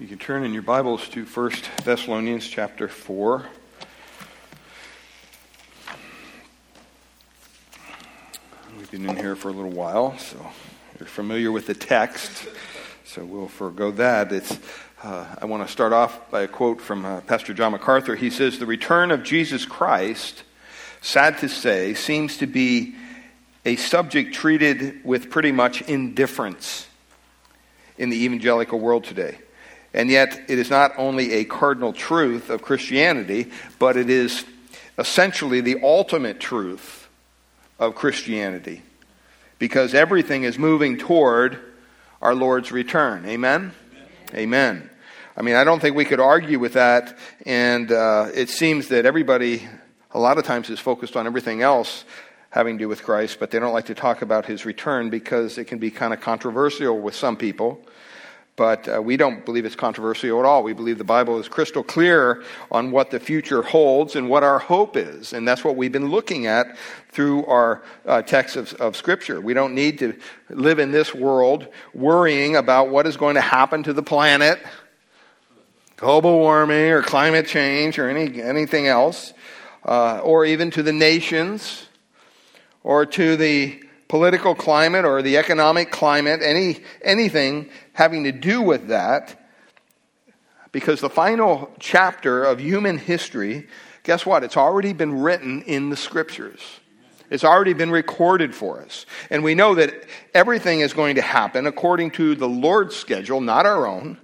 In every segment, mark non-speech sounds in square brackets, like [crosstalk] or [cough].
You can turn in your Bibles to 1 Thessalonians chapter 4. We've been in here for a little while, so you're familiar with the text, so we'll forego that. It's, uh, I want to start off by a quote from uh, Pastor John MacArthur. He says, The return of Jesus Christ, sad to say, seems to be a subject treated with pretty much indifference in the evangelical world today. And yet, it is not only a cardinal truth of Christianity, but it is essentially the ultimate truth of Christianity. Because everything is moving toward our Lord's return. Amen? Amen. Amen. I mean, I don't think we could argue with that. And uh, it seems that everybody, a lot of times, is focused on everything else having to do with Christ, but they don't like to talk about his return because it can be kind of controversial with some people. But uh, we don't believe it's controversial at all. We believe the Bible is crystal clear on what the future holds and what our hope is. And that's what we've been looking at through our uh, texts of, of Scripture. We don't need to live in this world worrying about what is going to happen to the planet, global warming or climate change or any, anything else, uh, or even to the nations or to the political climate or the economic climate, any, anything having to do with that, because the final chapter of human history, guess what? It's already been written in the scriptures. It's already been recorded for us. And we know that everything is going to happen according to the Lord's schedule, not our own.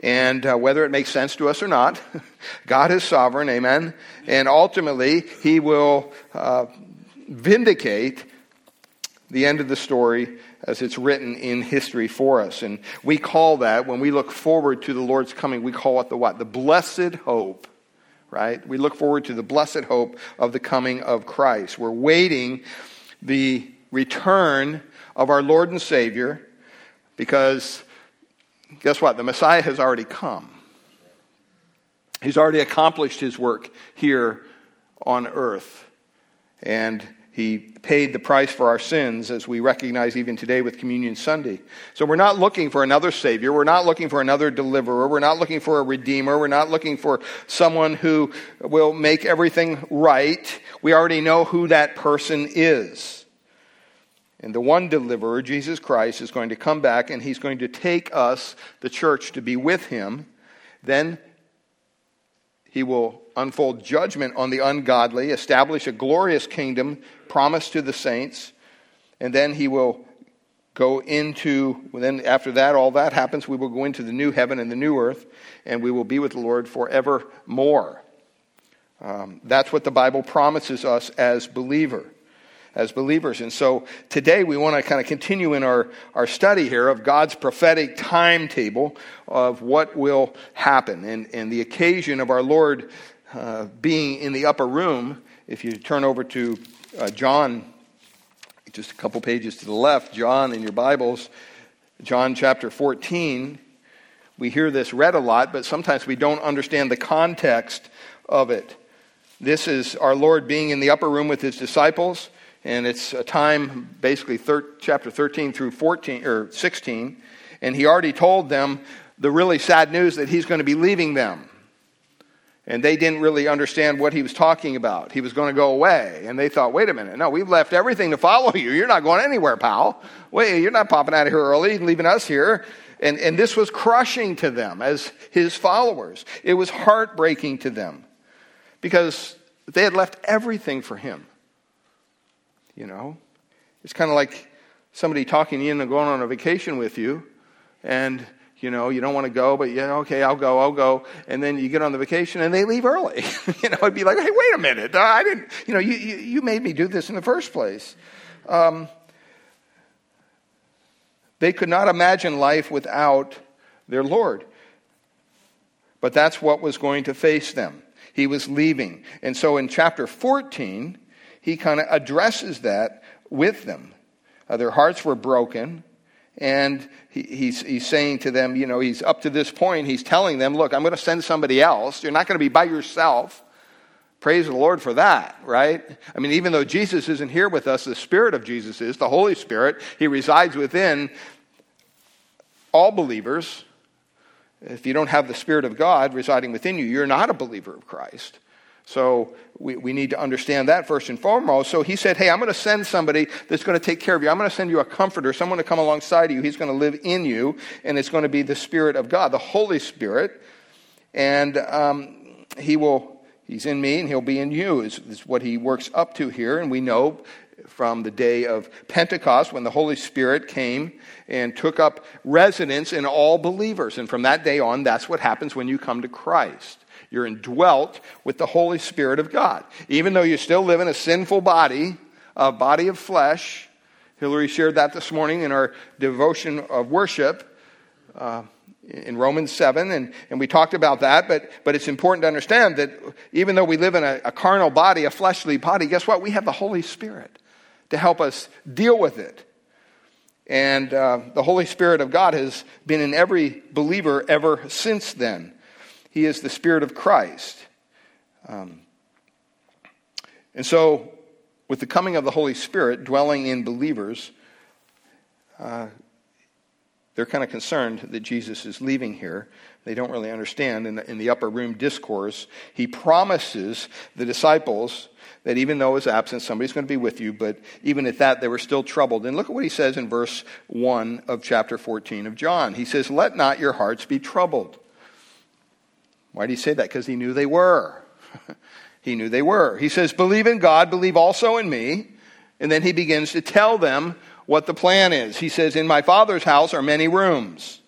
And uh, whether it makes sense to us or not, [laughs] God is sovereign, amen. And ultimately, He will uh, vindicate the end of the story as it's written in history for us. And we call that, when we look forward to the Lord's coming, we call it the what? The blessed hope, right? We look forward to the blessed hope of the coming of Christ. We're waiting the return of our Lord and Savior because guess what? The Messiah has already come. He's already accomplished his work here on earth. And he paid the price for our sins, as we recognize even today with Communion Sunday. So we're not looking for another Savior. We're not looking for another deliverer. We're not looking for a Redeemer. We're not looking for someone who will make everything right. We already know who that person is. And the one deliverer, Jesus Christ, is going to come back and he's going to take us, the church, to be with him. Then he will unfold judgment on the ungodly, establish a glorious kingdom promised to the saints, and then he will go into, then after that, all that happens, we will go into the new heaven and the new earth, and we will be with the Lord forevermore. Um, that's what the Bible promises us as believer as believers. And so today we want to kind of continue in our, our study here of God's prophetic timetable of what will happen. And, and the occasion of our Lord uh, being in the upper room, if you turn over to uh, John, just a couple pages to the left, John in your Bibles, John chapter 14, we hear this read a lot, but sometimes we don't understand the context of it. This is our Lord being in the upper room with his disciples and it's a time basically thir- chapter 13 through 14 or 16 and he already told them the really sad news that he's going to be leaving them and they didn't really understand what he was talking about. He was going to go away. And they thought wait a minute. No we've left everything to follow you. You're not going anywhere pal. Wait you're not popping out of here early leaving us here. And, and this was crushing to them as his followers. It was heartbreaking to them because they had left everything for him. You know? It's kind of like somebody talking in and going on a vacation with you, and you know, you don't want to go, but yeah, okay, I'll go, I'll go. And then you get on the vacation and they leave early. [laughs] you know, it'd be like, hey, wait a minute. I didn't, you know, you, you, you made me do this in the first place. Um, they could not imagine life without their Lord. But that's what was going to face them. He was leaving. And so in chapter 14, he kind of addresses that with them. Uh, their hearts were broken. And he, he's, he's saying to them, you know, he's up to this point, he's telling them, look, I'm going to send somebody else. You're not going to be by yourself. Praise the Lord for that, right? I mean, even though Jesus isn't here with us, the Spirit of Jesus is, the Holy Spirit. He resides within all believers. if you don't have the Spirit of God residing within you, you're not a believer of Christ. So we, we need to understand that first and foremost. So he said, Hey, I'm going to send somebody that's going to take care of you. I'm going to send you a comforter, someone to come alongside of you. He's going to live in you, and it's going to be the Spirit of God, the Holy Spirit. And um, he will, he's in me and he'll be in you, is, is what he works up to here. And we know from the day of Pentecost when the Holy Spirit came and took up residence in all believers. And from that day on, that's what happens when you come to Christ. You're indwelt with the Holy Spirit of God. Even though you still live in a sinful body, a body of flesh, Hillary shared that this morning in our devotion of worship. Uh, in Romans 7, and, and we talked about that, but, but it's important to understand that even though we live in a, a carnal body, a fleshly body, guess what? We have the Holy Spirit to help us deal with it. And uh, the Holy Spirit of God has been in every believer ever since then. He is the Spirit of Christ. Um, and so, with the coming of the Holy Spirit dwelling in believers, uh, they're kind of concerned that Jesus is leaving here. They don't really understand. In the, in the upper room discourse, he promises the disciples that even though his absent, somebody's going to be with you, but even at that, they were still troubled. And look at what he says in verse 1 of chapter 14 of John. He says, Let not your hearts be troubled. Why did he say that? Because he knew they were. [laughs] he knew they were. He says, Believe in God, believe also in me. And then he begins to tell them what the plan is. He says, In my Father's house are many rooms.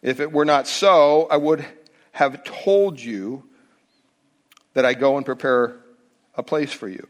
If it were not so, I would have told you that I go and prepare a place for you.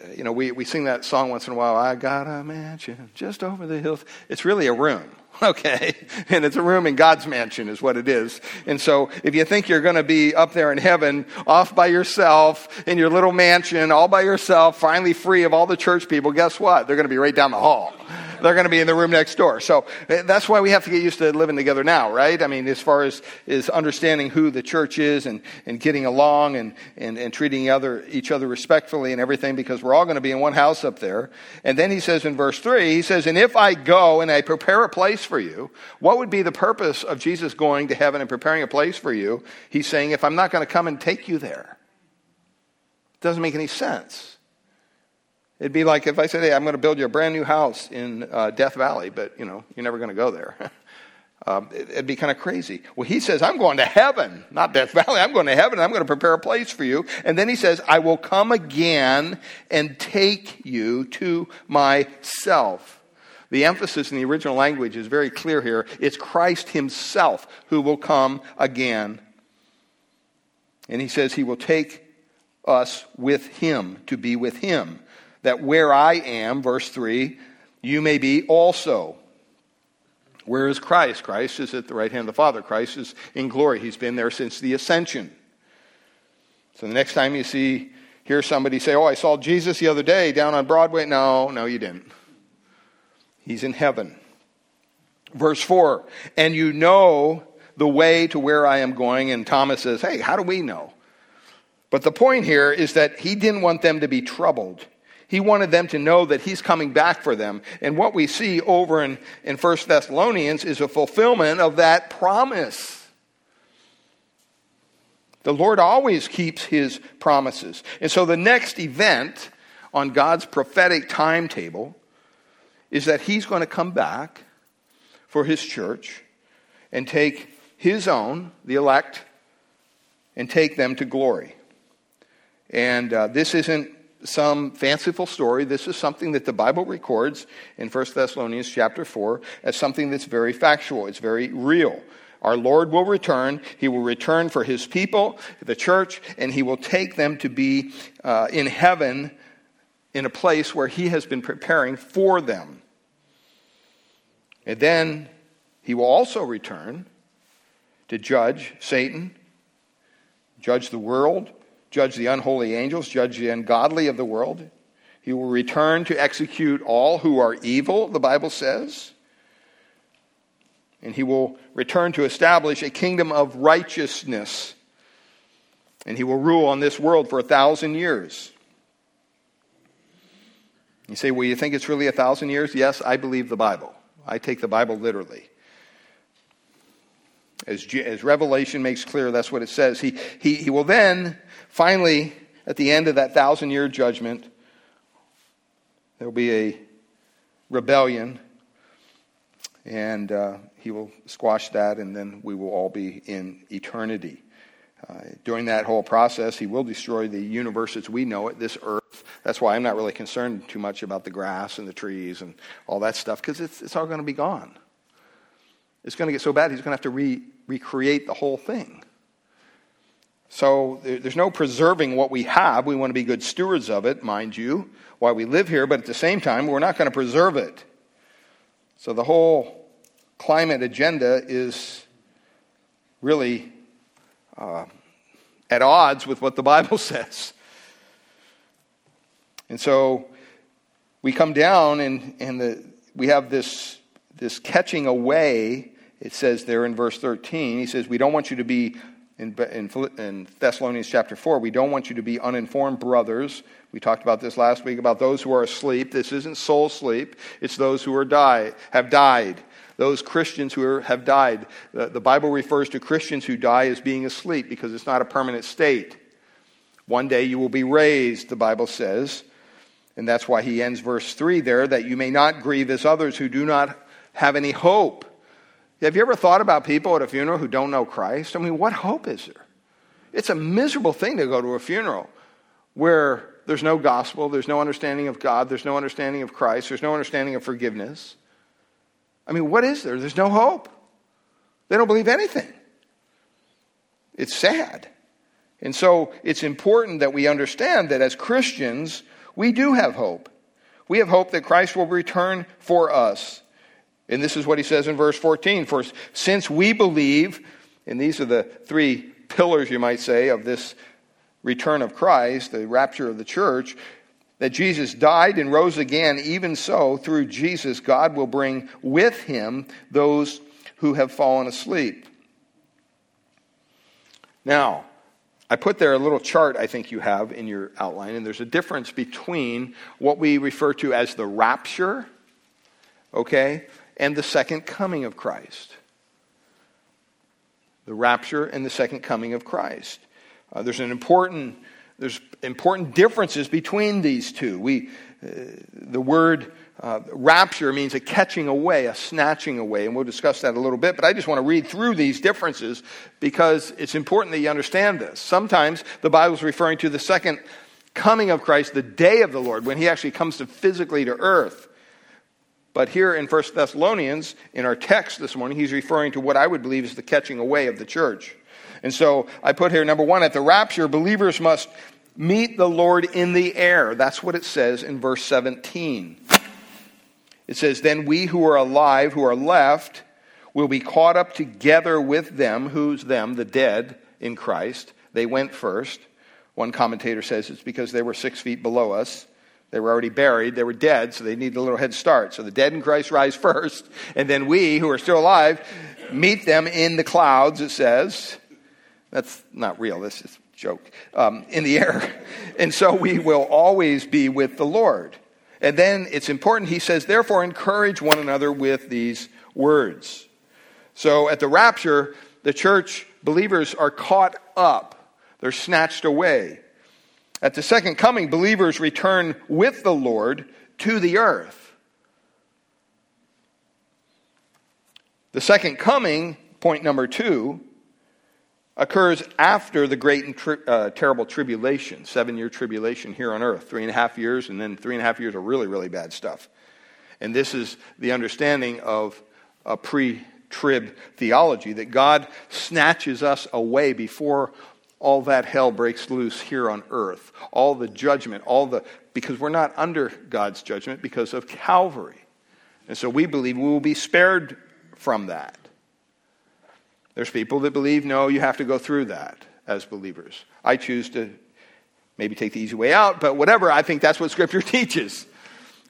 Uh, you know, we, we sing that song once in a while, I got a mansion just over the hill. It's really a room. [laughs] Okay. And it's a room in God's mansion is what it is. And so if you think you're going to be up there in heaven, off by yourself, in your little mansion, all by yourself, finally free of all the church people, guess what? They're going to be right down the hall they're going to be in the room next door. So eh, that's why we have to get used to living together now, right? I mean, as far as is understanding who the church is and, and getting along and, and, and treating other, each other respectfully and everything because we're all going to be in one house up there. And then he says in verse 3, he says, And if I go and I prepare a place for you, what would be the purpose of Jesus going to heaven and preparing a place for you? He's saying, If I'm not going to come and take you there, it doesn't make any sense. It'd be like if I said, hey, I'm going to build you a brand new house in uh, Death Valley, but, you know, you're never going to go there. [laughs] um, it, it'd be kind of crazy. Well, he says, I'm going to heaven, not Death [laughs] Valley. I'm going to heaven. I'm going to prepare a place for you. And then he says, I will come again and take you to myself. The emphasis in the original language is very clear here. It's Christ himself who will come again. And he says he will take us with him to be with him that where I am, verse 3, you may be also. Where is Christ? Christ is at the right hand of the Father. Christ is in glory. He's been there since the ascension. So the next time you see, hear somebody say, Oh, I saw Jesus the other day down on Broadway. No, no, you didn't. He's in heaven. Verse 4 And you know the way to where I am going. And Thomas says, Hey, how do we know? But the point here is that he didn't want them to be troubled. He wanted them to know that he's coming back for them. And what we see over in, in 1 Thessalonians is a fulfillment of that promise. The Lord always keeps his promises. And so the next event on God's prophetic timetable is that he's going to come back for his church and take his own, the elect, and take them to glory. And uh, this isn't some fanciful story. This is something that the Bible records in 1 Thessalonians chapter 4 as something that's very factual. It's very real. Our Lord will return. He will return for his people, the church, and he will take them to be uh, in heaven in a place where he has been preparing for them. And then he will also return to judge Satan, judge the world, judge the unholy angels, judge the ungodly of the world. He will return to execute all who are evil, the Bible says. And he will return to establish a kingdom of righteousness. And he will rule on this world for a thousand years. You say, well, you think it's really a thousand years? Yes, I believe the Bible. I take the Bible literally. As, as Revelation makes clear, that's what it says. He, he, he will then, finally, at the end of that thousand year judgment, there will be a rebellion, and uh, he will squash that, and then we will all be in eternity. Uh, during that whole process, he will destroy the universe as we know it, this earth. That's why I'm not really concerned too much about the grass and the trees and all that stuff, because it's, it's all going to be gone. It's going to get so bad, he's going to have to re- recreate the whole thing. So there's no preserving what we have. We want to be good stewards of it, mind you, while we live here, but at the same time, we're not going to preserve it. So the whole climate agenda is really uh, at odds with what the Bible [laughs] says. And so we come down and, and the, we have this, this catching away. It says there in verse 13, he says, We don't want you to be, in, in, in Thessalonians chapter 4, we don't want you to be uninformed brothers. We talked about this last week about those who are asleep. This isn't soul sleep, it's those who are die, have died those Christians who are, have died. The, the Bible refers to Christians who die as being asleep because it's not a permanent state. One day you will be raised, the Bible says. And that's why he ends verse 3 there that you may not grieve as others who do not have any hope. Have you ever thought about people at a funeral who don't know Christ? I mean, what hope is there? It's a miserable thing to go to a funeral where there's no gospel, there's no understanding of God, there's no understanding of Christ, there's no understanding of forgiveness. I mean, what is there? There's no hope. They don't believe anything. It's sad. And so it's important that we understand that as Christians, we do have hope. We have hope that Christ will return for us. And this is what he says in verse 14 For since we believe, and these are the three pillars, you might say, of this return of Christ, the rapture of the church, that Jesus died and rose again, even so, through Jesus, God will bring with him those who have fallen asleep. Now, I put there a little chart I think you have in your outline, and there's a difference between what we refer to as the rapture, okay, and the second coming of Christ. The rapture and the second coming of Christ. Uh, there's an important there's important differences between these two. We, uh, the word uh, rapture means a catching away, a snatching away, and we'll discuss that a little bit. But I just want to read through these differences because it's important that you understand this. Sometimes the Bible is referring to the second coming of Christ, the day of the Lord, when he actually comes to physically to earth. But here in 1 Thessalonians, in our text this morning, he's referring to what I would believe is the catching away of the church. And so I put here number one, at the rapture, believers must meet the Lord in the air. That's what it says in verse 17. It says, Then we who are alive, who are left, will be caught up together with them. Who's them? The dead in Christ. They went first. One commentator says it's because they were six feet below us. They were already buried. They were dead, so they need a little head start. So the dead in Christ rise [laughs] first, and then we, who are still alive, meet them in the clouds, it says. That's not real. This is a joke. Um, in the air. [laughs] And so we will always be with the Lord. And then it's important, he says, therefore encourage one another with these words. So at the rapture, the church believers are caught up, they're snatched away. At the second coming, believers return with the Lord to the earth. The second coming, point number two, occurs after the great and tri- uh, terrible tribulation, seven year tribulation here on earth, three and a half years, and then three and a half years of really, really bad stuff. And this is the understanding of a pre trib theology that God snatches us away before all that hell breaks loose here on earth. All the judgment, all the, because we're not under God's judgment because of Calvary. And so we believe we will be spared from that. There's people that believe, no, you have to go through that as believers. I choose to maybe take the easy way out, but whatever, I think that's what Scripture [laughs] teaches.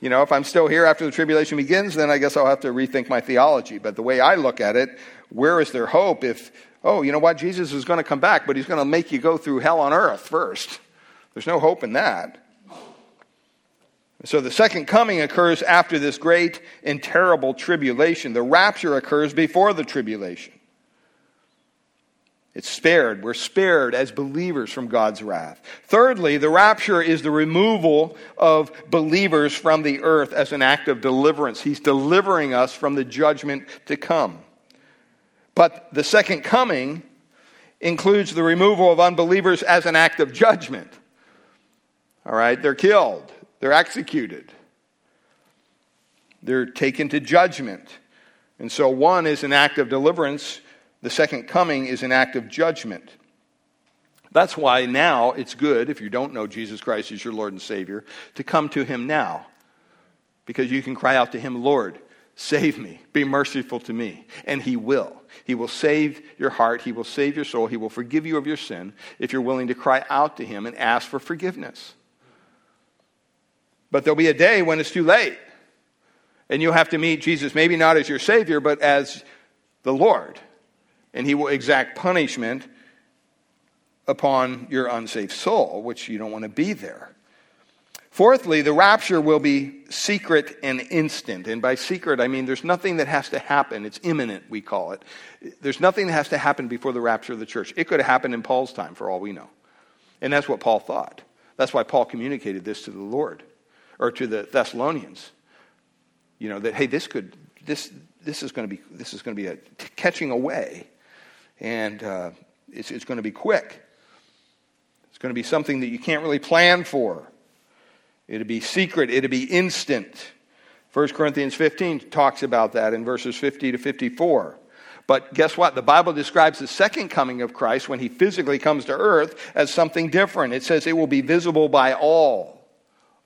You know, if I'm still here after the tribulation begins, then I guess I'll have to rethink my theology. But the way I look at it, where is there hope if, oh, you know what, Jesus is going to come back, but he's going to make you go through hell on earth first? There's no hope in that. So the second coming occurs after this great and terrible tribulation. The rapture occurs before the tribulation. It's spared. We're spared as believers from God's wrath. Thirdly, the rapture is the removal of believers from the earth as an act of deliverance. He's delivering us from the judgment to come. But the second coming includes the removal of unbelievers as an act of judgment. All right, they're killed, they're executed, they're taken to judgment. And so one is an act of deliverance, the second coming is an act of judgment. That's why now it's good, if you don't know Jesus Christ as your Lord and Savior, to come to Him now. Because you can cry out to Him, Lord, save me, be merciful to me. And He will. He will save your heart, He will save your soul, He will forgive you of your sin if you're willing to cry out to Him and ask for forgiveness. But there'll be a day when it's too late. And you'll have to meet Jesus, maybe not as your Savior, but as the Lord. And He will exact punishment upon your unsaved soul, which you don't want to be there. Fourthly, the rapture will be secret and instant. And by secret, I mean there's nothing that has to happen. It's imminent, we call it. There's nothing that has to happen before the rapture of the church. It could have happened in Paul's time, for all we know. And that's what Paul thought. That's why Paul communicated this to the Lord, or to the Thessalonians. You know, that, hey, this could, this, this is going to be, this is going to be a catching away. And uh, it's, it's going to be quick. It's going to be something that you can't really plan for. It'd be secret, it'd be instant. 1 Corinthians 15 talks about that in verses 50 to 54. But guess what? The Bible describes the second coming of Christ when he physically comes to earth as something different. It says it will be visible by all.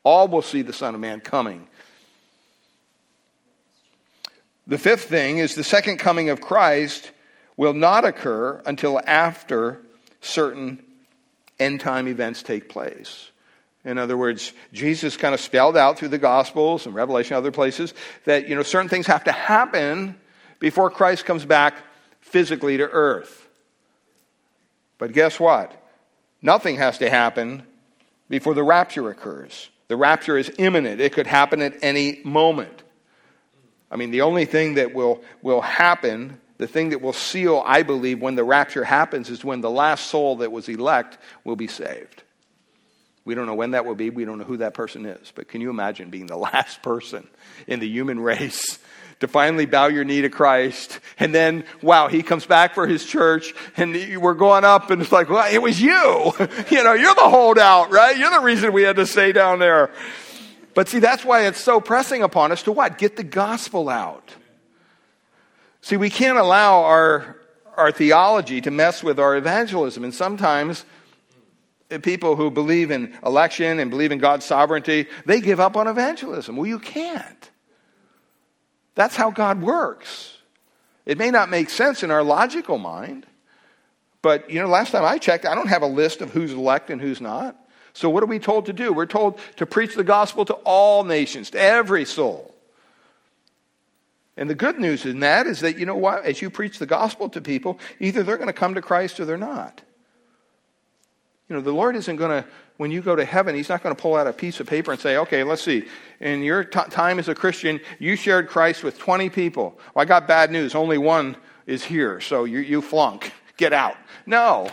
All will see the Son of Man coming. The fifth thing is the second coming of Christ will not occur until after certain end time events take place. In other words, Jesus kind of spelled out through the Gospels and Revelation other places that, you know, certain things have to happen before Christ comes back physically to earth. But guess what? Nothing has to happen before the rapture occurs. The rapture is imminent, it could happen at any moment. I mean, the only thing that will, will happen, the thing that will seal, I believe, when the rapture happens is when the last soul that was elect will be saved. We don't know when that will be. We don't know who that person is. But can you imagine being the [laughs] last person in the human race to finally bow your knee to Christ? And then, wow, he comes back for his church and we're going up and it's like, well, it was you. [laughs] you know, you're the holdout, right? You're the reason we had to stay down there. But see, that's why it's so pressing upon us to what? Get the gospel out. See, we can't allow our, our theology to mess with our evangelism. And sometimes people who believe in election and believe in God's sovereignty, they give up on evangelism. Well, you can't. That's how God works. It may not make sense in our logical mind, but you know, last time I checked, I don't have a list of who's elect and who's not. So what are we told to do? We're told to preach the gospel to all nations, to every soul. And the good news in that is that, you know what, as you preach the gospel to people, either they're going to come to Christ or they're not. You know, the Lord isn't going to, when you go to heaven, He's not going to pull out a piece of paper and say, okay, let's see. In your t- time as a Christian, you shared Christ with 20 people. Well, I got bad news. Only one is here, so you, you flunk. Get out. No.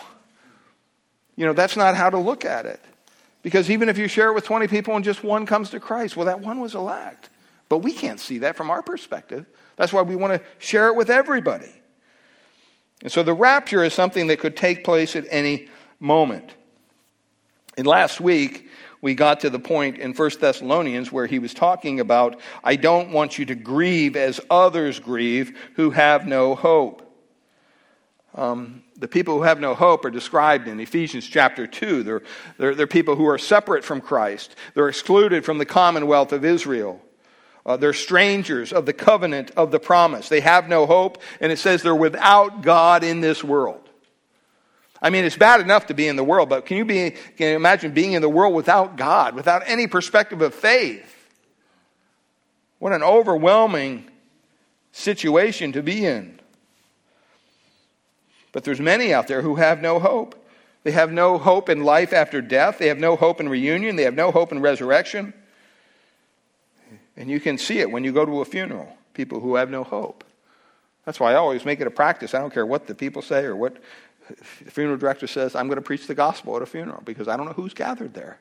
You know, that's not how to look at it. Because even if you share it with 20 people and just one comes to Christ, well, that one was elect. But we can't see that from our perspective. That's why we want to share it with everybody. And so the rapture is something that could take place at any moment. And last week, we got to the point in 1 Thessalonians where he was talking about, I don't want you to grieve as others grieve who have no hope. Um, the people who have no hope are described in Ephesians chapter 2. They're, they're, they're people who are separate from Christ, they're excluded from the commonwealth of Israel. Uh, they're strangers of the covenant of the promise. They have no hope, and it says they're without God in this world. I mean, it's bad enough to be in the world, but can you, be, can you imagine being in the world without God, without any perspective of faith? What an overwhelming situation to be in. But there's many out there who have no hope. They have no hope in life after death. They have no hope in reunion. They have no hope in resurrection. And you can see it when you go to a funeral, people who have no hope. That's why I always make it a practice. I don't care what the people say or what funeral director says, I'm going to preach the gospel at a funeral because I don't know who's gathered there.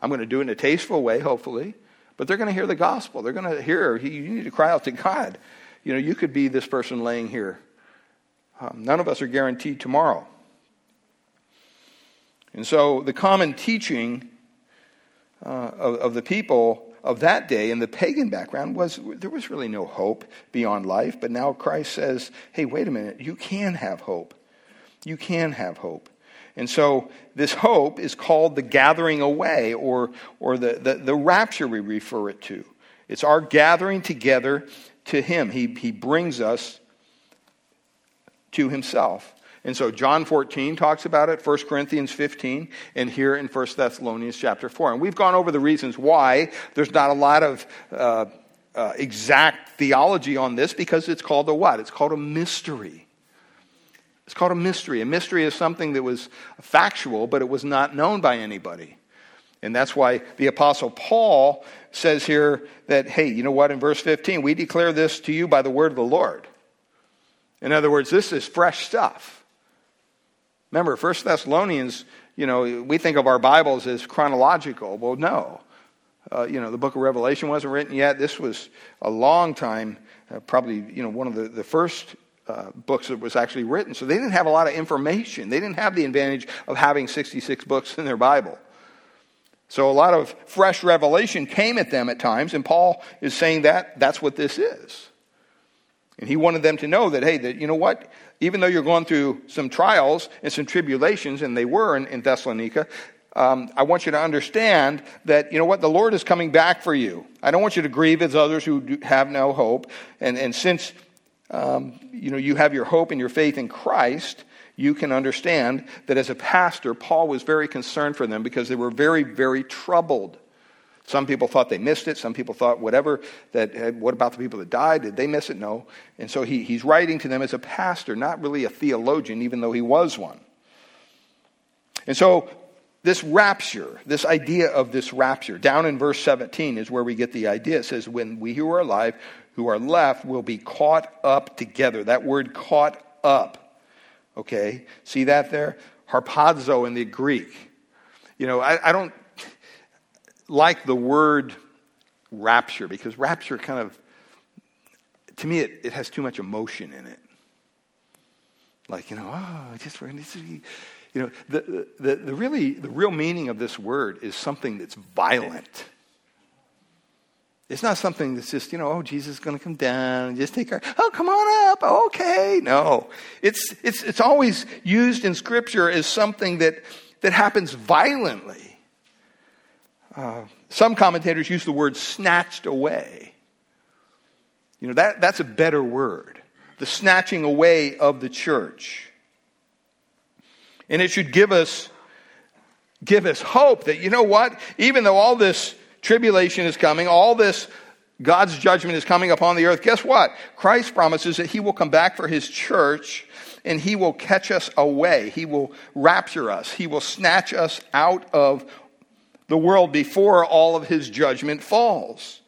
I'm going to do it in a tasteful way, hopefully, but they're going to hear the gospel. They're going to hear, you need to cry out to God. You know, you could be this person laying here. Um, none of us are guaranteed tomorrow. And so the common teaching uh, of, of the people of that day in the pagan background was there was really no hope beyond life. But now Christ says, hey, wait a minute, you can have hope. You can have hope. And so this hope is called the gathering away or, or the, the, the rapture we refer it to. It's our gathering together to Him. He, he brings us to Himself. And so John 14 talks about it, 1 Corinthians 15, and here in 1 Thessalonians chapter 4. And we've gone over the reasons why there's not a lot of uh, uh, exact theology on this because it's called a what? It's called a mystery. It's called a mystery. A mystery is something that was factual, but it was not known by anybody. And that's why the Apostle Paul says here that, hey, you know what, in verse 15, we declare this to you by the word of the Lord. In other words, this is fresh stuff. Remember, First Thessalonians, you know, we think of our Bibles as chronological. Well, no. Uh, you know, the book of Revelation wasn't written yet. This was a long time, uh, probably, you know, one of the, the first uh, books that was actually written. So they didn't have a lot of information. They didn't have the advantage of having 66 books in their Bible. So a lot of fresh revelation came at them at times, and Paul is saying that that's what this is. And he wanted them to know that, hey, that you know what? Even though you're going through some trials and some tribulations, and they were in, in Thessalonica, um, I want you to understand that, you know what, the Lord is coming back for you. I don't want you to grieve as others who have no hope. And, and since um, you know, you have your hope and your faith in Christ, you can understand that as a pastor, Paul was very concerned for them because they were very, very troubled. Some people thought they missed it. Some people thought whatever that what about the people that died? Did they miss it? No. And so he, he's writing to them as a pastor, not really a theologian, even though he was one. And so this rapture, this idea of this rapture, down in verse 17 is where we get the idea. It says, When we who are alive who are left will be caught up together. That word caught up. Okay? See that there? Harpazo in the Greek. You know, I, I don't like the word rapture because rapture kind of, to me, it, it has too much emotion in it. Like, you know, oh, just we're going to. You know, the, the, the, really, the real meaning of this word is something that's violent. It's not something that's just, you know, oh, Jesus is going to come down and just take our, oh, come on up, okay. No. It's, it's, it's always used in Scripture as something that, that happens violently. Uh, some commentators use the word snatched away. You know, that, that's a better word. The snatching away of the church. And it should give us, give us hope that, you know what, even though all this tribulation is coming, all this God's judgment is coming upon the earth. Guess what? Christ promises that he will come back for his church and he will catch us away. He will rapture us. He will snatch us out of the world before all of his judgment falls.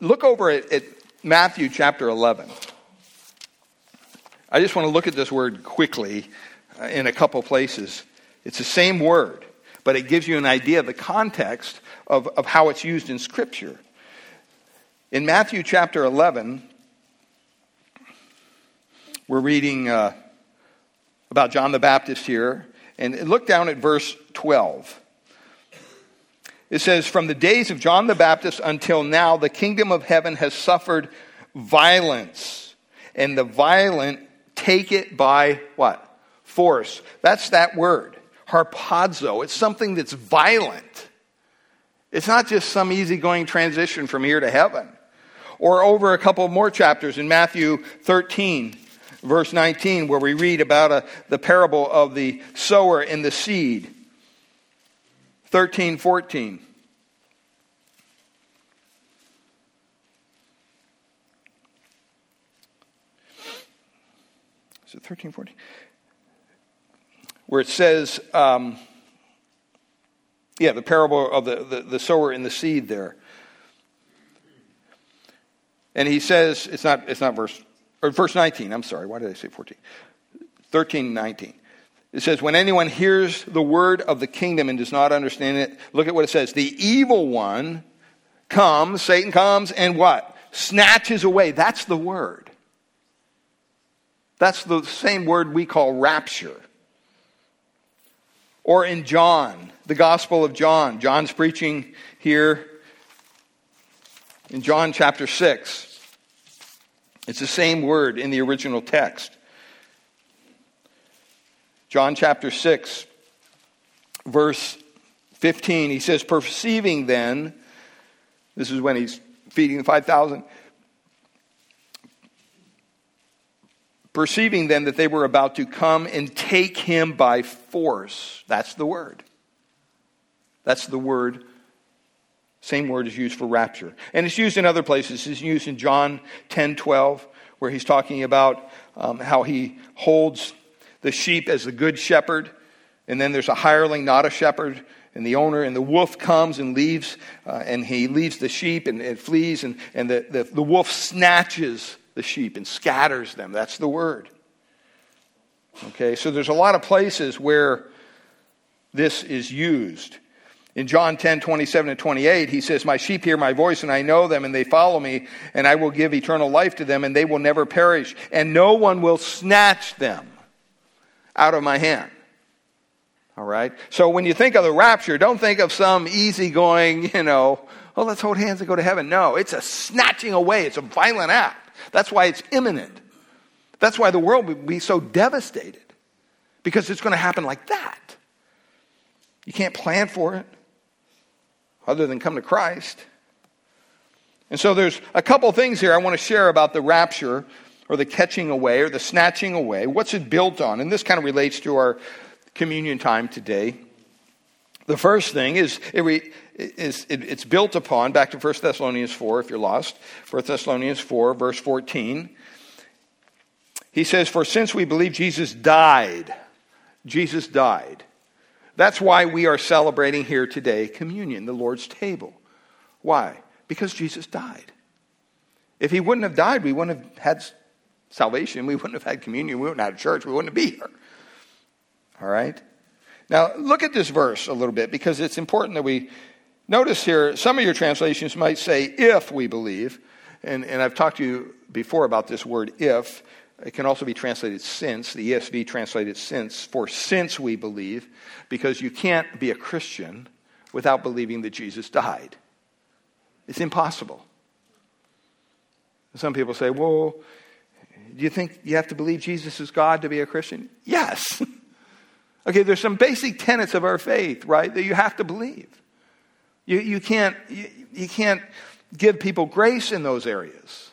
Look over at, at Matthew chapter 11. I just want to look at this word quickly in a couple places. It's the same word, but it gives you an idea of the context of, of how it's used in Scripture. In Matthew chapter 11, we're reading uh, about John the Baptist here. And look down at verse 12. It says, From the days of John the Baptist until now, the kingdom of heaven has suffered violence, and the violent take it by what? Force. That's that word, harpazo. It's something that's violent. It's not just some easygoing transition from here to heaven. Or over a couple more chapters in Matthew 13, verse 19, where we read about a, the parable of the sower and the seed. 13, 14. Is it 13, 14? Where it says, um, yeah, the parable of the, the, the sower and the seed there. And he says, it's not, it's not verse, or verse 19, I'm sorry, why did I say 14? 13 19. It says, When anyone hears the word of the kingdom and does not understand it, look at what it says. The evil one comes, Satan comes, and what? Snatches away. That's the word. That's the same word we call rapture. Or in John, the Gospel of John. John's preaching here in John chapter 6. It's the same word in the original text. John chapter 6, verse 15, he says, Perceiving then, this is when he's feeding the 5,000. Perceiving then that they were about to come and take him by force. That's the word. That's the word. Same word is used for rapture. And it's used in other places. It's used in John 10 12, where he's talking about um, how he holds the sheep as the good shepherd, and then there's a hireling, not a shepherd, and the owner, and the wolf comes and leaves, uh, and he leaves the sheep and it flees, and, and the, the, the wolf snatches the sheep and scatters them. That's the word. Okay, so there's a lot of places where this is used. In John 10, 27 and 28, he says, My sheep hear my voice, and I know them, and they follow me, and I will give eternal life to them, and they will never perish, and no one will snatch them out of my hand. All right? So when you think of the rapture, don't think of some easygoing, you know, oh, let's hold hands and go to heaven. No, it's a snatching away, it's a violent act. That's why it's imminent. That's why the world would be so devastated, because it's going to happen like that. You can't plan for it other than come to Christ. And so there's a couple things here I want to share about the rapture or the catching away or the snatching away. What's it built on? And this kind of relates to our communion time today. The first thing is, it re, is it, it's built upon, back to 1 Thessalonians 4, if you're lost, 1 Thessalonians 4, verse 14. He says, For since we believe Jesus died, Jesus died. That's why we are celebrating here today communion, the Lord's table. Why? Because Jesus died. If he wouldn't have died, we wouldn't have had salvation. We wouldn't have had communion. We wouldn't have had church. We wouldn't be here. All right? Now, look at this verse a little bit because it's important that we notice here some of your translations might say, if we believe. And, and I've talked to you before about this word if. It can also be translated since. The ESV translated since, for since we believe, because you can't be a Christian without believing that Jesus died. It's impossible. Some people say, well, do you think you have to believe Jesus is God to be a Christian? Yes. [laughs] okay, there's some basic tenets of our faith, right, that you have to believe. You, you, can't, you, you can't give people grace in those areas.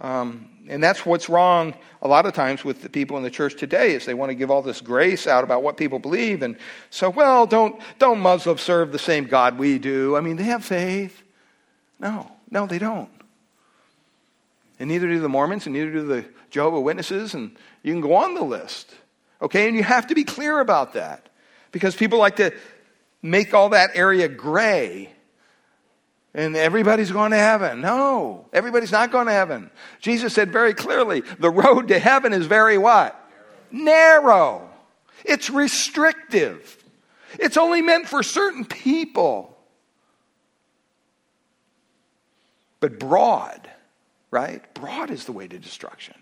Um, and that's what's wrong a lot of times with the people in the church today is they want to give all this grace out about what people believe and so well don't don't muslims serve the same god we do i mean they have faith no no they don't and neither do the Mormons, and neither do the Jehovah Witnesses, and you can go on the list. Okay, and you have to be clear about that because people like to make all that area gray and everybody's going to heaven. No, everybody's not going to heaven. Jesus said very clearly, the road to heaven is very what? Narrow. Narrow. It's restrictive. It's only meant for certain people. But broad right? Broad is the way to destruction.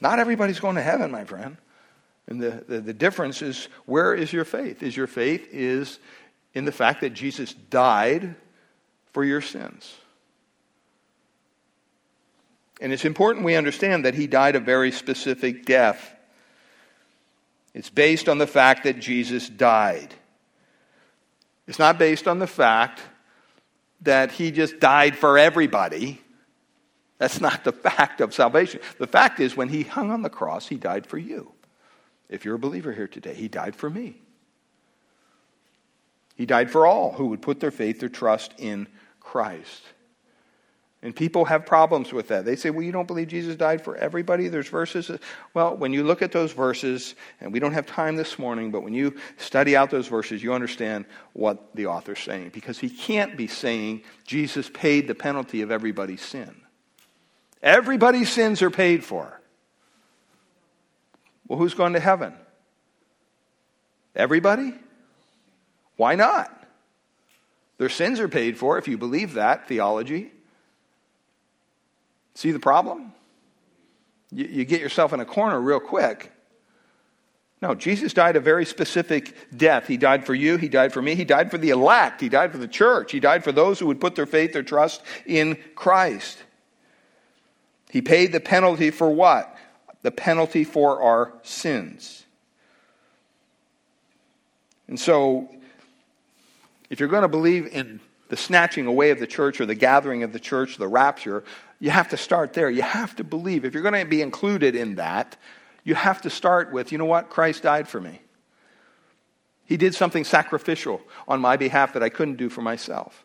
Not everybody's going to heaven, my friend. And the, the, the, difference is where is your faith? Is your faith is in the fact that Jesus died for your sins. And it's important we understand that he died a very specific death. It's based on the fact that Jesus died. It's not based on the fact that he just died for everybody. That's not the fact of salvation. The fact is, when he hung on the cross, he died for you. If you're a believer here today, he died for me. He died for all who would put their faith, their trust in Christ. And people have problems with that. They say, well, you don't believe Jesus died for everybody? There's verses. Well, when you look at those verses, and we don't have time this morning, but when you study out those verses, you understand what the author's saying. Because he can't be saying Jesus paid the penalty of everybody's sin. Everybody's sins are paid for. Well, who's going to heaven? Everybody? Why not? Their sins are paid for if you believe that theology. See the problem? You, you get yourself in a corner real quick. No, Jesus died a very specific death. He died for you. He died for me. He died for the elect. He died for the church. He died for those who would put their faith, their trust in Christ. He paid the penalty for what? The penalty for our sins. And so, if you're going to believe in the snatching away of the church or the gathering of the church, the rapture, you have to start there. You have to believe. If you're going to be included in that, you have to start with, you know what? Christ died for me. He did something sacrificial on my behalf that I couldn't do for myself.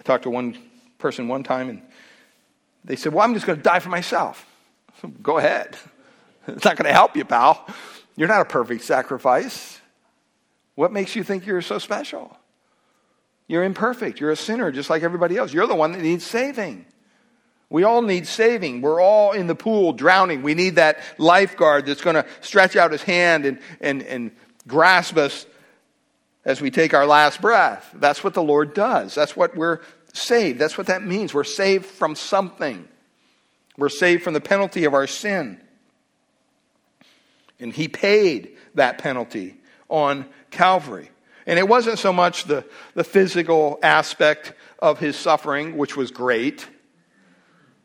I talked to one person one time and they said, Well, I'm just going to die for myself. Go ahead. It's not going to help you, pal. You're not a perfect sacrifice. What makes you think you're so special? You're imperfect. You're a sinner just like everybody else. You're the one that needs saving. We all need saving. We're all in the pool drowning. We need that lifeguard that's going to stretch out his hand and, and, and grasp us as we take our last breath. That's what the Lord does. That's what we're saved. That's what that means. We're saved from something. We're saved from the penalty of our sin. And He paid that penalty on Calvary. And it wasn't so much the, the physical aspect of His suffering, which was great.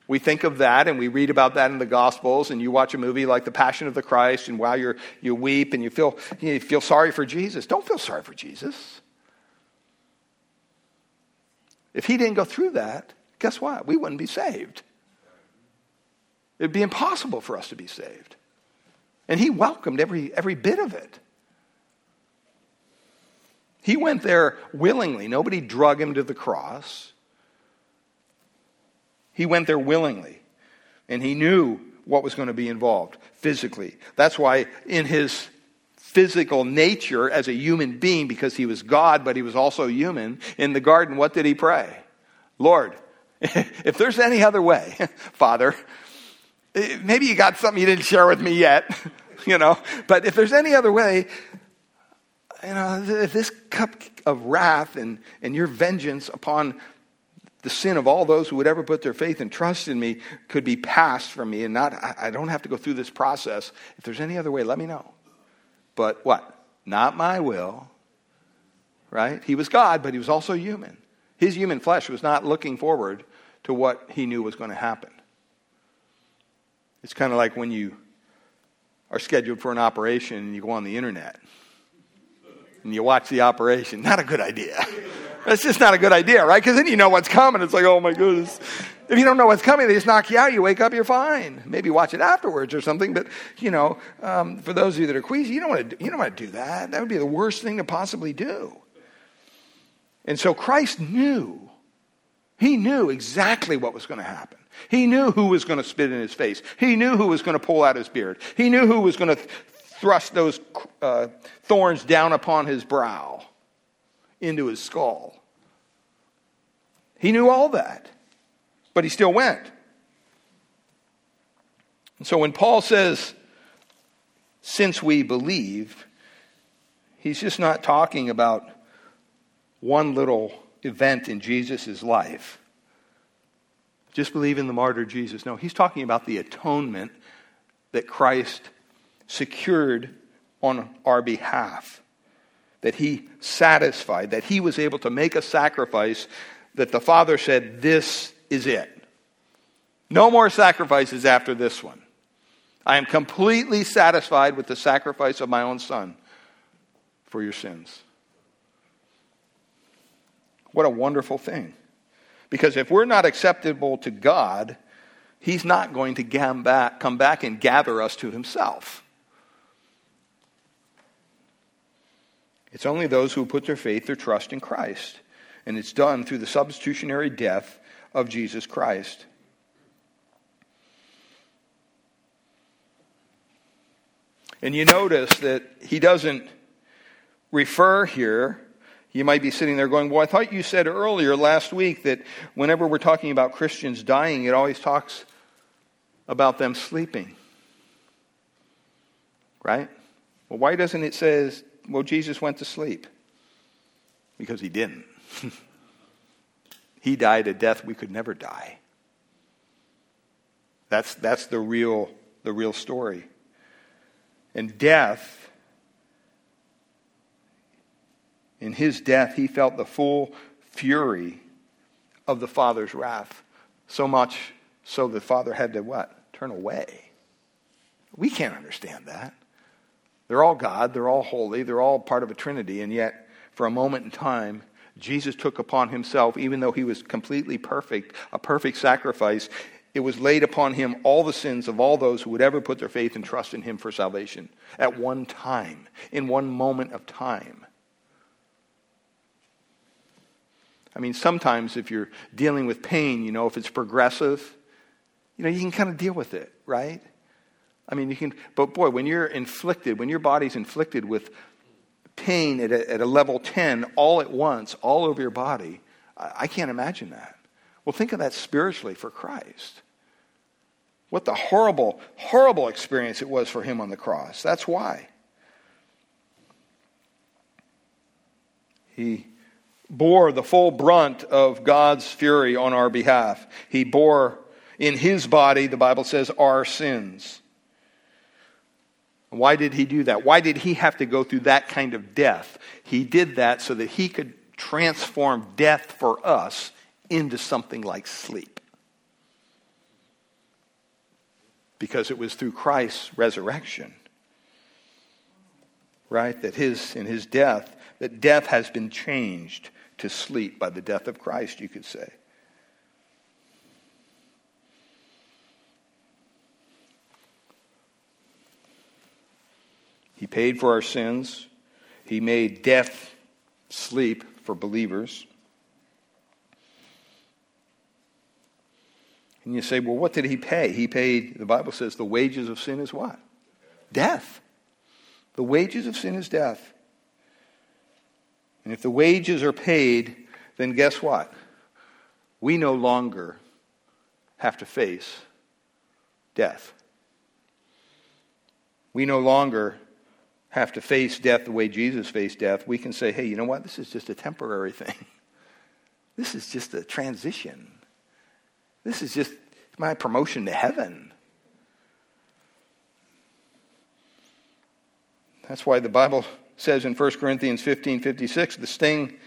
We think of that and we read about that in the Gospels, and you watch a movie like The Passion of the Christ, and while you're, you weep and you feel, you feel sorry for Jesus. Don't feel sorry for Jesus. If he didn't go through that, guess what? We wouldn't be saved. It'd be impossible for us to be saved. And he welcomed every, every bit of it. He went there willingly. Nobody drug him to the cross. He went there willingly, and he knew what was going to be involved physically. That's why, in his physical nature as a human being, because he was God, but he was also human, in the garden, what did he pray? Lord, [laughs] if there's any other way, [laughs] Father, maybe you got something you didn't share with me yet, [laughs] you know, but if there's any other way, you know, if this cup of wrath and, and your vengeance upon the sin of all those who would ever put their faith and trust in me could be passed from me and not I don't have to go through this process. If there's any other way, let me know. But what? Not my will. Right? He was God, but he was also human. His human flesh was not looking forward to what he knew was going to happen. It's kind of like when you are scheduled for an operation and you go on the internet and you watch the operation. [laughs] Not a good idea. That's just not a good idea, right? Because then you know what's coming. It's like, oh my goodness. If you don't know what's coming, they just knock you out. You wake up, you're fine. Maybe watch it afterwards or something. But you know, um, for those of you that are queasy, you don't want to. You don't want to do that. That would be the worst thing to possibly do. And so Christ knew. He knew exactly what was going to happen. He knew who was going to spit in his face. He knew who was going to pull out his beard. He knew who was going to thrust those uh, thorns down upon his brow into his skull. He knew all that, but he still went. And so when Paul says, since we believe, he's just not talking about one little event in Jesus' life. Just believe in the martyr Jesus. No, he's talking about the atonement that Christ secured on our behalf that he satisfied, that he was able to make a sacrifice that the Father said, This is it. No more sacrifices after this one. I am completely satisfied with the sacrifice of my own Son for your sins. What a wonderful thing. Because if we're not acceptable to God, He's not going to come back, and gather us to Himself. It's only those who put their faith, their trust in Christ. And it's done through the substitutionary death of Jesus Christ. And you notice that he doesn't refer here. You might be sitting there going, Well, I thought you said earlier last week that whenever we're talking about Christians dying, it always talks about them sleeping. Right? Well, why doesn't it say, well, Jesus went to sleep? Because he didn't. [laughs] he died a death we could never die. That's, that's the, real, the real story. And death, in his death, he felt the full fury of the Father's wrath. So much so the Father had to what? Turn away. We can't understand that. They're all God, they're all holy, they're all part of a Trinity, and yet, for a moment in time, Jesus took upon himself, even though he was completely perfect, a perfect sacrifice, it was laid upon him all the sins of all those who would ever put their faith and trust in him for salvation at one time, in one moment of time. I mean, sometimes if you're dealing with pain, you know, if it's progressive, you know, you can kind of deal with it, right? I mean, you can, but boy, when you're inflicted, when your body's inflicted with pain at a, at a level 10 all at once, all over your body, I, I can't imagine that. Well, think of that spiritually for Christ. What the horrible, horrible experience it was for him on the cross. That's why. He bore the full brunt of God's fury on our behalf. He bore in his body, the Bible says, our sins. Why did he do that? Why did he have to go through that kind of death? He did that so that he could transform death for us into something like sleep. Because it was through Christ's resurrection, right? That his, in his death, that death has been changed to sleep by the death of Christ, you could say. He paid for our sins. He made death sleep for believers. And you say, well, what did he pay? He paid, the Bible says, the wages of sin is what? Death. The wages of sin is death. And if the wages are paid, then guess what? We no longer have to face death. We no longer have to face death the way Jesus faced death. We can say, hey, you know what? This is just a temporary [laughs] thing. This is just a transition. This is just my promotion to heaven. That's why the Bible says in 1 Corinthians 15 56, the sting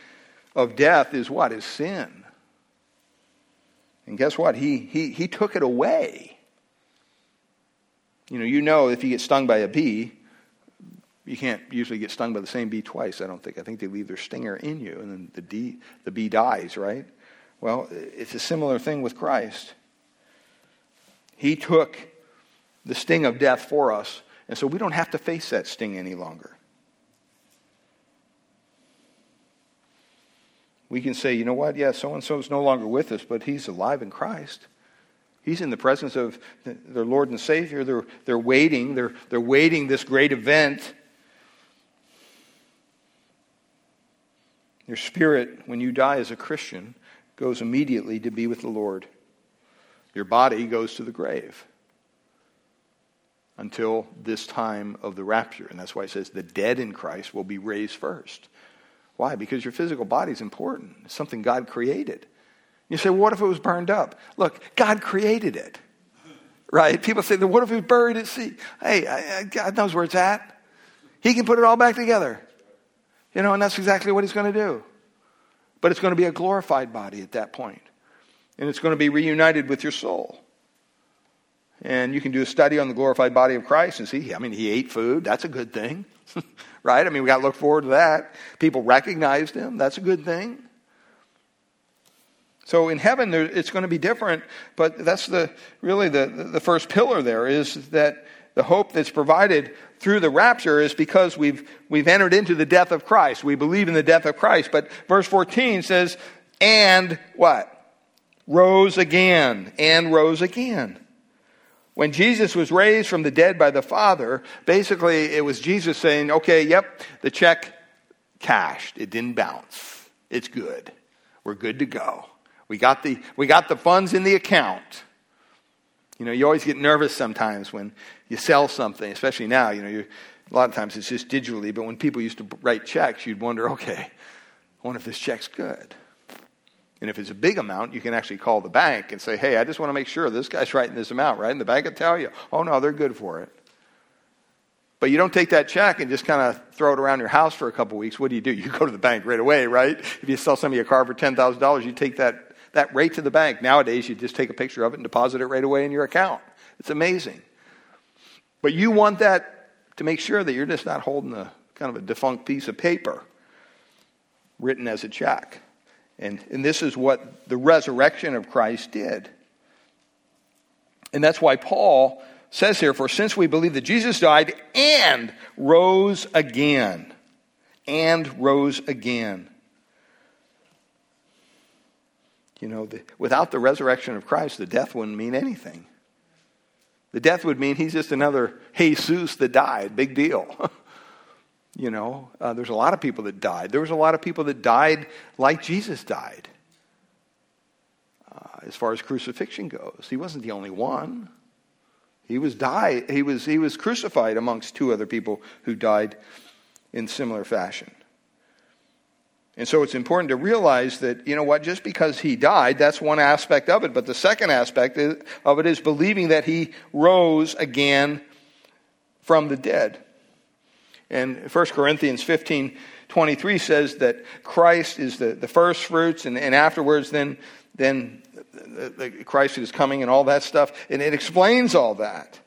of death is what? Is sin. And guess what? He, he, he took it away. You know, you know if you get stung by a bee, you can't usually get stung by the same bee twice, I don't think. I think they leave their stinger in you, and then the, bee, the bee dies, right? Well, it's a similar thing with Christ. He took the sting of death for us, and so we don't have to face that sting any longer. we can say, you know what, yeah, so and so is no longer with us, but he's alive in Christ. He's in the presence of their Lord and Savior. They're, they're waiting. They're, they're waiting this great event. Your spirit, when you die as a Christian, goes immediately to be with the Lord. Your body goes to the grave until this time of the rapture. And that's why it says the dead in Christ will be raised first. Why? Because your physical body is important. It's something God created. You say, what if it was burned up? Look, God created it. Right? People say, what if it was buried at sea? Hey, God knows where it's at. He can put it all back together. You know, and that's exactly what he's going to do. But it's going to be a glorified body at that point. And it's going to be reunited with your soul. And you can do a study on the glorified body of Christ and see, I mean, he ate food. That's a good thing. [laughs] right? I mean, we got to look forward to that. People recognized him. That's a good thing. So in heaven, there, it's going to be different, but that's the really the, the first pillar there is that the hope that's provided through the rapture is because we've, we've entered into the death of Christ. We believe in the death of Christ. But verse 14 says, and what? Rose again, and rose again. When Jesus was raised from the dead by the Father, basically it was Jesus saying, okay, yep, the check cashed. It didn't bounce. It's good. We're good to go. We got the, we got the funds in the account. You know, you always get nervous sometimes when you sell something, especially now. You know, you, a lot of times it's just digitally, but when people used to write checks, you'd wonder, okay, I wonder if this check's good. And if it's a big amount, you can actually call the bank and say, hey, I just want to make sure this guy's writing this amount, right? And the bank will tell you, oh, no, they're good for it. But you don't take that check and just kind of throw it around your house for a couple weeks. What do you do? You go to the bank right away, right? If you sell somebody a car for $10,000, you take that, that rate to the bank. Nowadays, you just take a picture of it and deposit it right away in your account. It's amazing. But you want that to make sure that you're just not holding a kind of a defunct piece of paper written as a check. And, and this is what the resurrection of Christ did. And that's why Paul says here, For since we believe that Jesus died and rose again, and rose again. You know, the, without the resurrection of Christ, the death wouldn't mean anything. The death would mean he's just another Jesus that died. Big deal. [laughs] you know, uh, there's a lot of people that died. There was a lot of people that died like Jesus died. Uh, as far as crucifixion goes, he wasn't the only one. He was died. He was he was crucified amongst two other people who died in similar fashion. And so it's important to realize that, you know what, just because he died, that's one aspect of it. But the second aspect of it is believing that he rose again from the dead. And 1 Corinthians 15 23 says that Christ is the, the first fruits, and, and afterwards, then, then the, the Christ is coming and all that stuff. And it explains all that.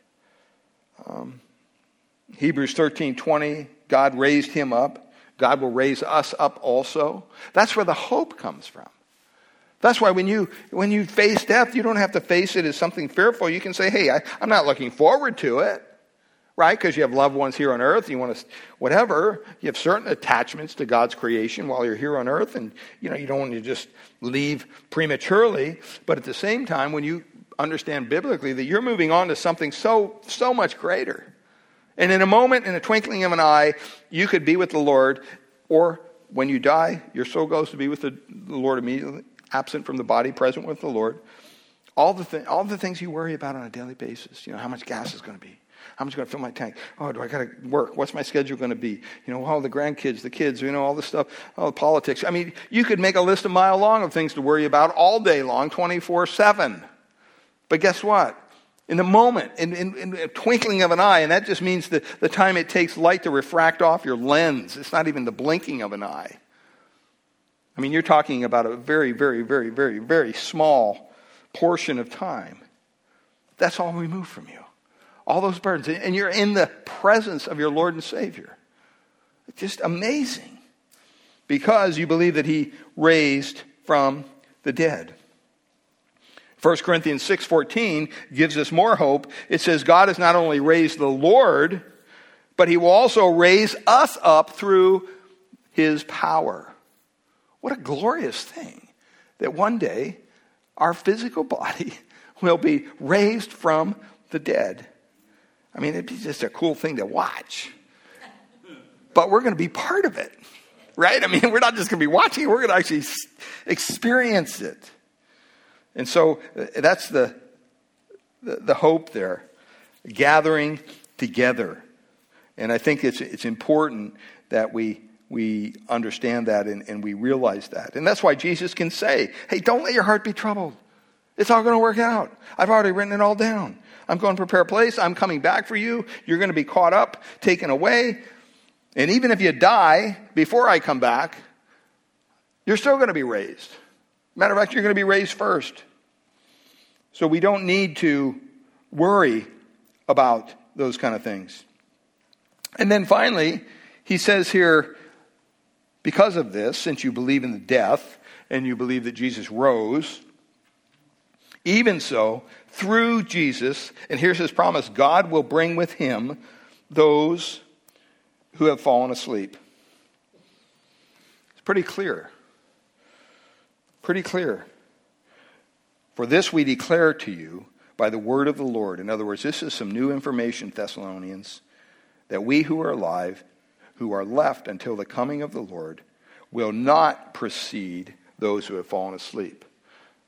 Um, Hebrews 13 20, God raised him up. God will raise us up also. That's where the hope comes from. That's why when you, when you face death, you don't have to face it as something fearful. You can say, hey, I, I'm not looking forward to it right? Because you have loved ones here on earth, you want to, whatever. You have certain attachments to God's creation while you're here on earth, and you know you don't want to just leave prematurely. But at the same time, when you understand biblically that you're moving on to something so so much greater, and in a moment, in a twinkling of an eye, you could be with the Lord, or when you die, your soul goes to be with the, Lord immediately, absent from the body, present with the Lord. All the, th- all the things you worry about on a daily basis, you know, how much gas is going to be, how much going to fill my tank? Oh, do I got to work? What's my schedule going to be? You know, all the grandkids, the kids, you know, all this stuff, all the politics. I mean, you could make a list a mile long of things to worry about all day long, 24 7. But guess what? In a moment, in, in, in, a twinkling of an eye, and that just means the, the time it takes light to refract off your lens. It's not even the blinking of an eye. I mean, you're talking about a very, very, very, very, very small portion of time. That's all removed from you all those burdens, and you're in the presence of your Lord and Savior. Just amazing because you believe that He raised from the dead. 1 Corinthians 6:14 gives us more hope. It says God has not only raised the Lord, but he will also raise us up through his power. What a glorious thing that one day our physical body [laughs] will be raised from the dead. I mean, it'd be just a cool thing to watch. But we're going to be part of it, right? I mean, we're not just going to be watching we're going to actually experience it. And so uh, that's the, the, the hope there gathering together. And I think it's, it's important that we, we understand that and, and we realize that. And that's why Jesus can say, hey, don't let your heart be troubled. It's all going to work out. I've already written it all down. I'm going to prepare a place. I'm coming back for you. You're going to be caught up, taken away. And even if you die before I come back, you're still going to be raised. Matter of fact, you're going to be raised first. So we don't need to worry about those kind of things. And then finally, he says here, because of this, since you believe in the death and you believe that Jesus rose, even so, through Jesus, and here's his promise God will bring with him those who have fallen asleep. It's pretty clear. Pretty clear. For this we declare to you by the word of the Lord. In other words, this is some new information, Thessalonians, that we who are alive, who are left until the coming of the Lord, will not precede those who have fallen asleep.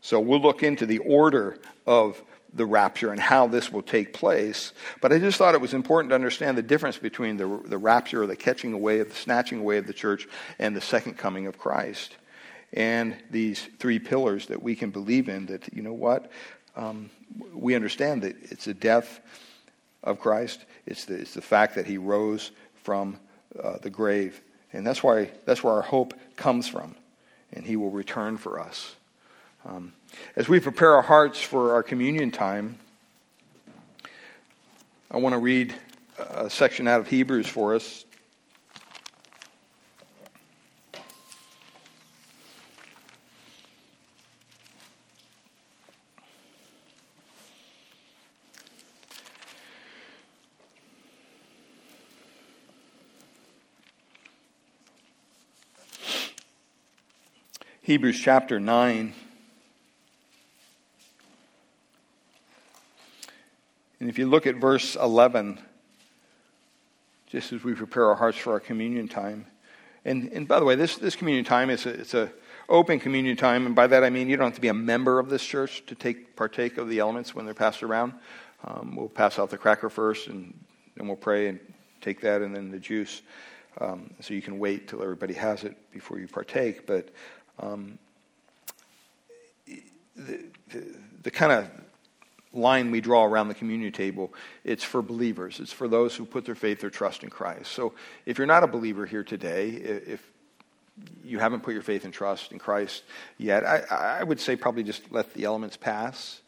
So we'll look into the order of the rapture and how this will take place. But I just thought it was important to understand the difference between the, the rapture or the catching away of the snatching away of the church and the second coming of Christ. And these three pillars that we can believe in that, you know what? Um, we understand that it's the death of Christ, it's the, it's the fact that he rose from uh, the grave. And that's, why, that's where our hope comes from. And he will return for us. Um, as we prepare our hearts for our communion time, I want to read a section out of Hebrews for us. Hebrews chapter 9. And if you look at verse 11, just as we prepare our hearts for our communion time, and, and by the way, this, this communion time is a, it's a open communion time, and by that I mean you don't have to be a member of this church to take partake of the elements when they're passed around. Um, we'll pass out the cracker first, and then we'll pray and take that, and then the juice. Um, so you can wait till everybody has it before you partake. But um, the, the, the kind of line we draw around the communion table, it's for believers. It's for those who put their faith or trust in Christ. So if you're not a believer here today, if you haven't put your faith and trust in Christ yet, I, I would say probably just let the elements pass.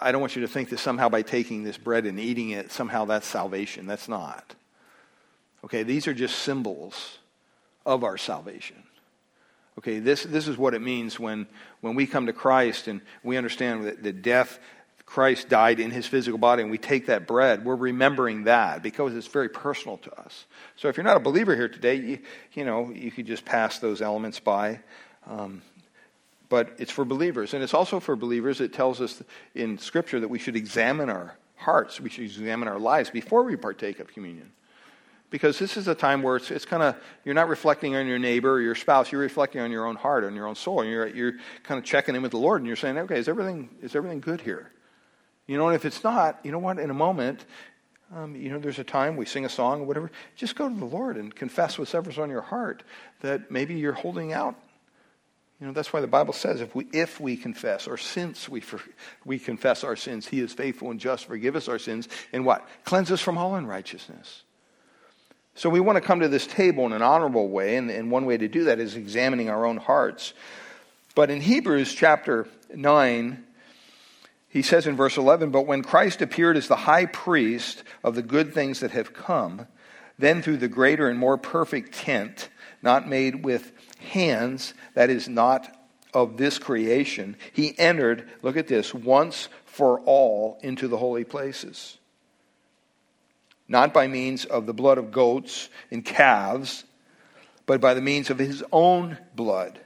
I don't want you to think that somehow by taking this bread and eating it, somehow that's salvation. That's not. Okay, these are just symbols of our salvation. Okay, this, this is what it means when, when we come to Christ and we understand that the death, Christ died in his physical body and we take that bread, we're remembering that because it's very personal to us. So if you're not a believer here today, you, you know, you could just pass those elements by. Um, but it's for believers. And it's also for believers. It tells us in Scripture that we should examine our hearts, we should examine our lives before we partake of communion. Because this is a time where it's, it's kind of, you're not reflecting on your neighbor or your spouse, you're reflecting on your own heart, on your own soul. And you're, you're kind of checking in with the Lord and you're saying, okay, is everything, is everything good here? You know, and if it's not, you know what, in a moment, um, you know, there's a time we sing a song or whatever, just go to the Lord and confess whatever's on your heart that maybe you're holding out. You know, that's why the Bible says if we, if we confess, or since we, for, we confess our sins, He is faithful and just, forgive us our sins, and what? Cleanse us from all unrighteousness. So we want to come to this table in an honorable way, and, and one way to do that is examining our own hearts. But in Hebrews chapter 9, he says in verse 11, But when Christ appeared as the high priest of the good things that have come, then through the greater and more perfect tent, not made with hands, that is not of this creation, he entered, look at this, once for all into the holy places. Not by means of the blood of goats and calves, but by the means of his own blood.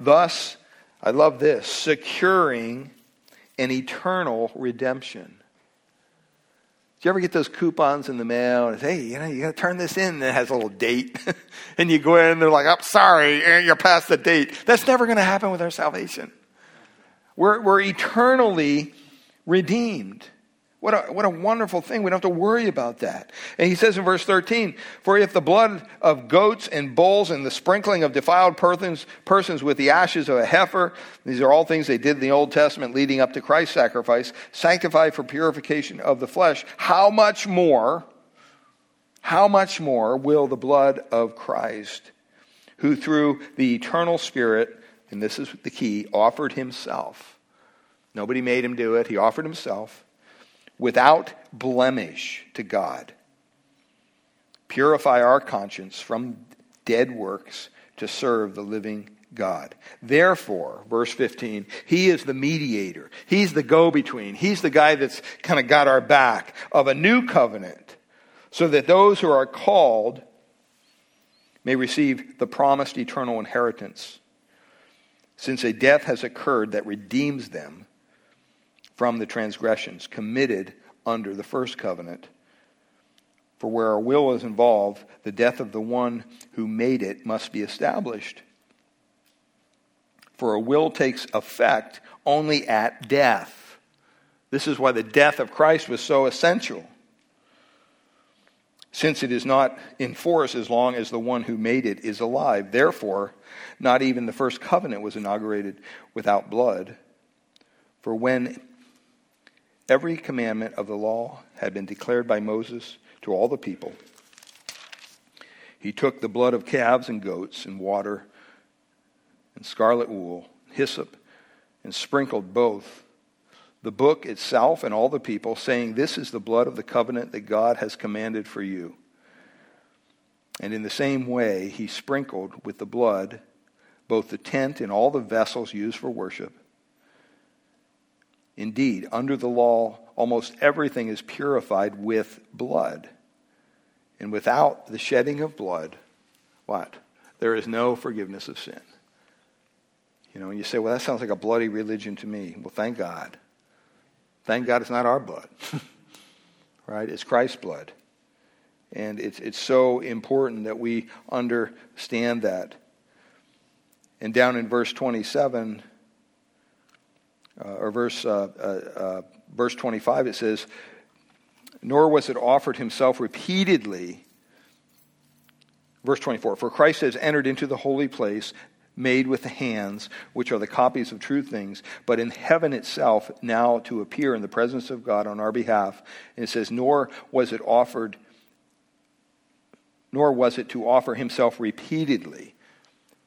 Thus, I love this, securing an eternal redemption. Do you ever get those coupons in the mail and say, hey, you know, you got to turn this in and it has a little date. [laughs] and you go in and they're like, I'm sorry, eh, you're past the date. That's never going to happen with our salvation. We're, we're eternally redeemed. What a, what a wonderful thing. We don't have to worry about that. And he says in verse 13, For if the blood of goats and bulls and the sprinkling of defiled persons, persons with the ashes of a heifer, these are all things they did in the Old Testament leading up to Christ's sacrifice, sanctify for purification of the flesh, how much more, how much more will the blood of Christ, who through the eternal Spirit, and this is the key, offered himself. Nobody made him do it, he offered himself without blemish to God. Purify our conscience from dead works to serve the living God. Therefore, verse 15, He is the mediator. He's the go between. He's the guy that's kind of got our back of a new covenant so that those who are called may receive the promised eternal inheritance. Since a death has occurred that redeems them from the transgressions committed under the first covenant. For where a will is involved, the death of the one who made it must be established. For a will takes effect only at death. This is why the death of Christ was so essential. Since it is not in force as long as the one who made it is alive. Therefore, not even the first covenant was inaugurated without blood. For when every commandment of the law had been declared by Moses to all the people, he took the blood of calves and goats and water and scarlet wool, hyssop, and sprinkled both the book itself and all the people, saying, This is the blood of the covenant that God has commanded for you. And in the same way, he sprinkled with the blood both the tent and all the vessels used for worship. Indeed, under the law, almost everything is purified with blood. And without the shedding of blood, what? There is no forgiveness of sin. You know, and you say, well, that sounds like a bloody religion to me. Well, thank God. Thank God it's not our blood, [laughs] right? It's Christ's blood. And it's, it's so important that we understand that. And down in verse 27, uh, or verse, uh, uh, uh verse 25, it says, nor was it offered himself repeatedly. Verse 24 For Christ has entered into the holy place made with the hands, which are the copies of true things, but in heaven itself now to appear in the presence of God on our behalf. And it says, Nor was it offered, nor was it to offer himself repeatedly.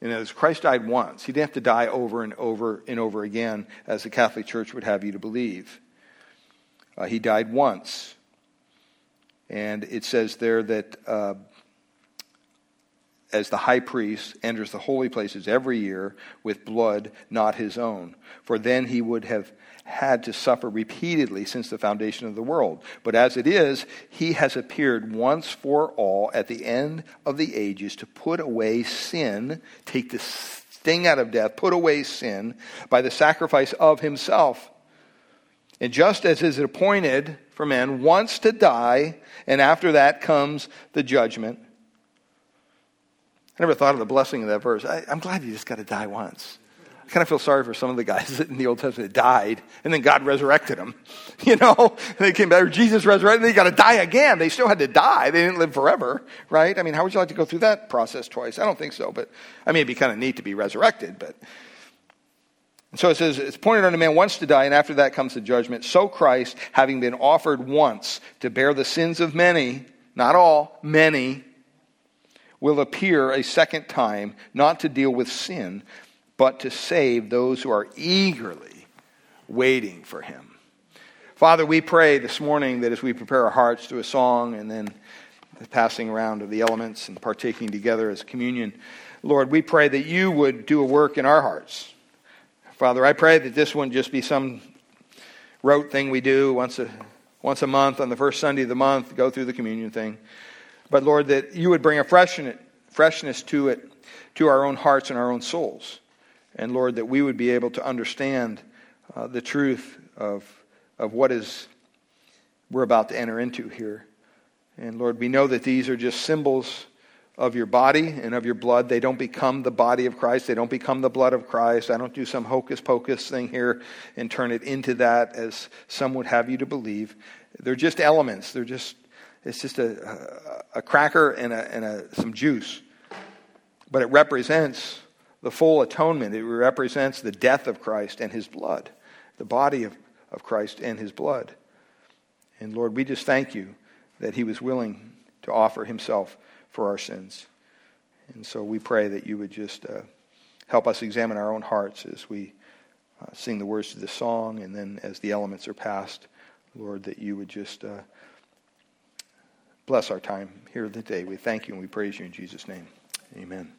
And as Christ died once, he didn't have to die over and over and over again, as the Catholic Church would have you to believe. Uh, he died once. And it says there that uh, as the high priest enters the holy places every year with blood not his own. For then he would have had to suffer repeatedly since the foundation of the world. But as it is, he has appeared once for all at the end of the ages to put away sin, take the sting out of death, put away sin by the sacrifice of himself. And just as is appointed for man once to die, and after that comes the judgment. I never thought of the blessing of that verse. I, am glad you just got to die once. Kind of feel sorry for some of the guys [laughs] in the Old Testament that died, and then God resurrected them. [laughs] You know, [laughs] they came back, Jesus resurrected, they got to die again. They still had to die. They didn't live forever, right? I mean, how would you like to go through that process twice? I don't think so, but I mean, it'd be kind of neat to be resurrected, but and so it says, it's pointed a man once to die, and after that comes the judgment. So Christ, having been offered once to bear the sins of many, not all, many, will appear a second time, not to deal with sin, but to save those who are eagerly waiting for him. Father, we pray this morning that as we prepare our hearts to a song and then the passing around of the elements and partaking together as communion, Lord, we pray that you would do a work in our hearts Father, I pray that this wouldn't just be some rote thing we do once a, once a month on the first Sunday of the month, go through the communion thing. But Lord, that you would bring a freshness, freshness to it, to our own hearts and our own souls. And Lord, that we would be able to understand uh, the truth of, of what is we're about to enter into here. And Lord, we know that these are just symbols of your body and of your blood. They don't become the body of Christ. They don't become the blood of Christ. I don't do some hocus pocus thing here and turn it into that as some would have you to believe. They're just elements. They're just, it's just a, a, cracker and, a, and a, some juice. But it represents the full atonement. It represents the death of Christ and his blood, the body of, of Christ and his blood. And Lord, we just thank you that he was willing to offer himself for our sins. And so we pray that you would just uh, help us examine our own hearts as we uh, sing the words to this song and then as the elements are passed, Lord, that you would just uh, bless our time here today. We thank you and we praise you in Jesus' name. Amen.